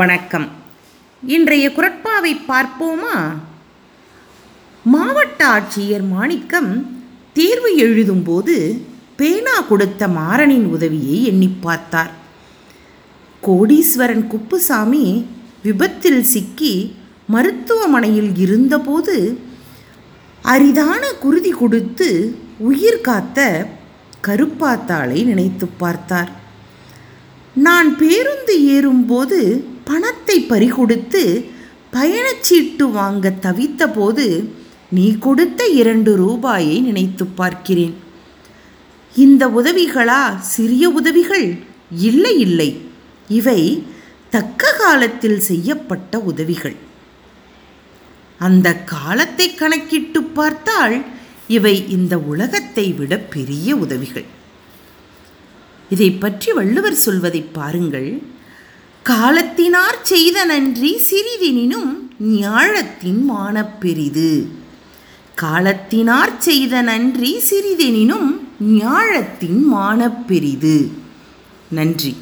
வணக்கம். இன்றைய குரட்பாவை பார்ப்போமா? மாவட்ட ஆட்சியர் மாணிக்கம் தேர்வு எழுதும்போது பேனா கொடுத்த மாறனின் உதவியை எண்ணி பார்த்தார். கோடீஸ்வரன் குப்புசாமி விபத்தில் சிக்கி மருத்துவமனையில் இருந்தபோது அரிதான குருதி கொடுத்து உயிர் காத்த கருப்பாத்தாளை நினைத்து பார்த்தார். நான் பேருந்து ஏறும்போது பணத்தை பறிகொடுத்து பயணச்சீட்டு வாங்க தவித்தபோது நீ கொடுத்த இரண்டு ரூபாயை நினைத்து பார்க்கிறேன். இந்த உதவிகளா? சிறிய உதவிகள்? இல்லை இல்லை. இவை தக்க காலத்தில் செய்யப்பட்ட உதவிகள். அந்த காலத்தை கணக்கிட்டு பார்த்தால் இவை இந்த உலகத்தை விட பெரிய உதவிகள். இதை பற்றி வள்ளுவர் சொல்வதை பாருங்கள். காலத்தினார் செய்த நன்றி சிறிதெனினும் ஞாழத்தின் மானப் பெரிது காலத்தினார் செய்த நன்றி சிறிதெனினும் ஞாழத்தின் மானப்பெரிது. நன்றி.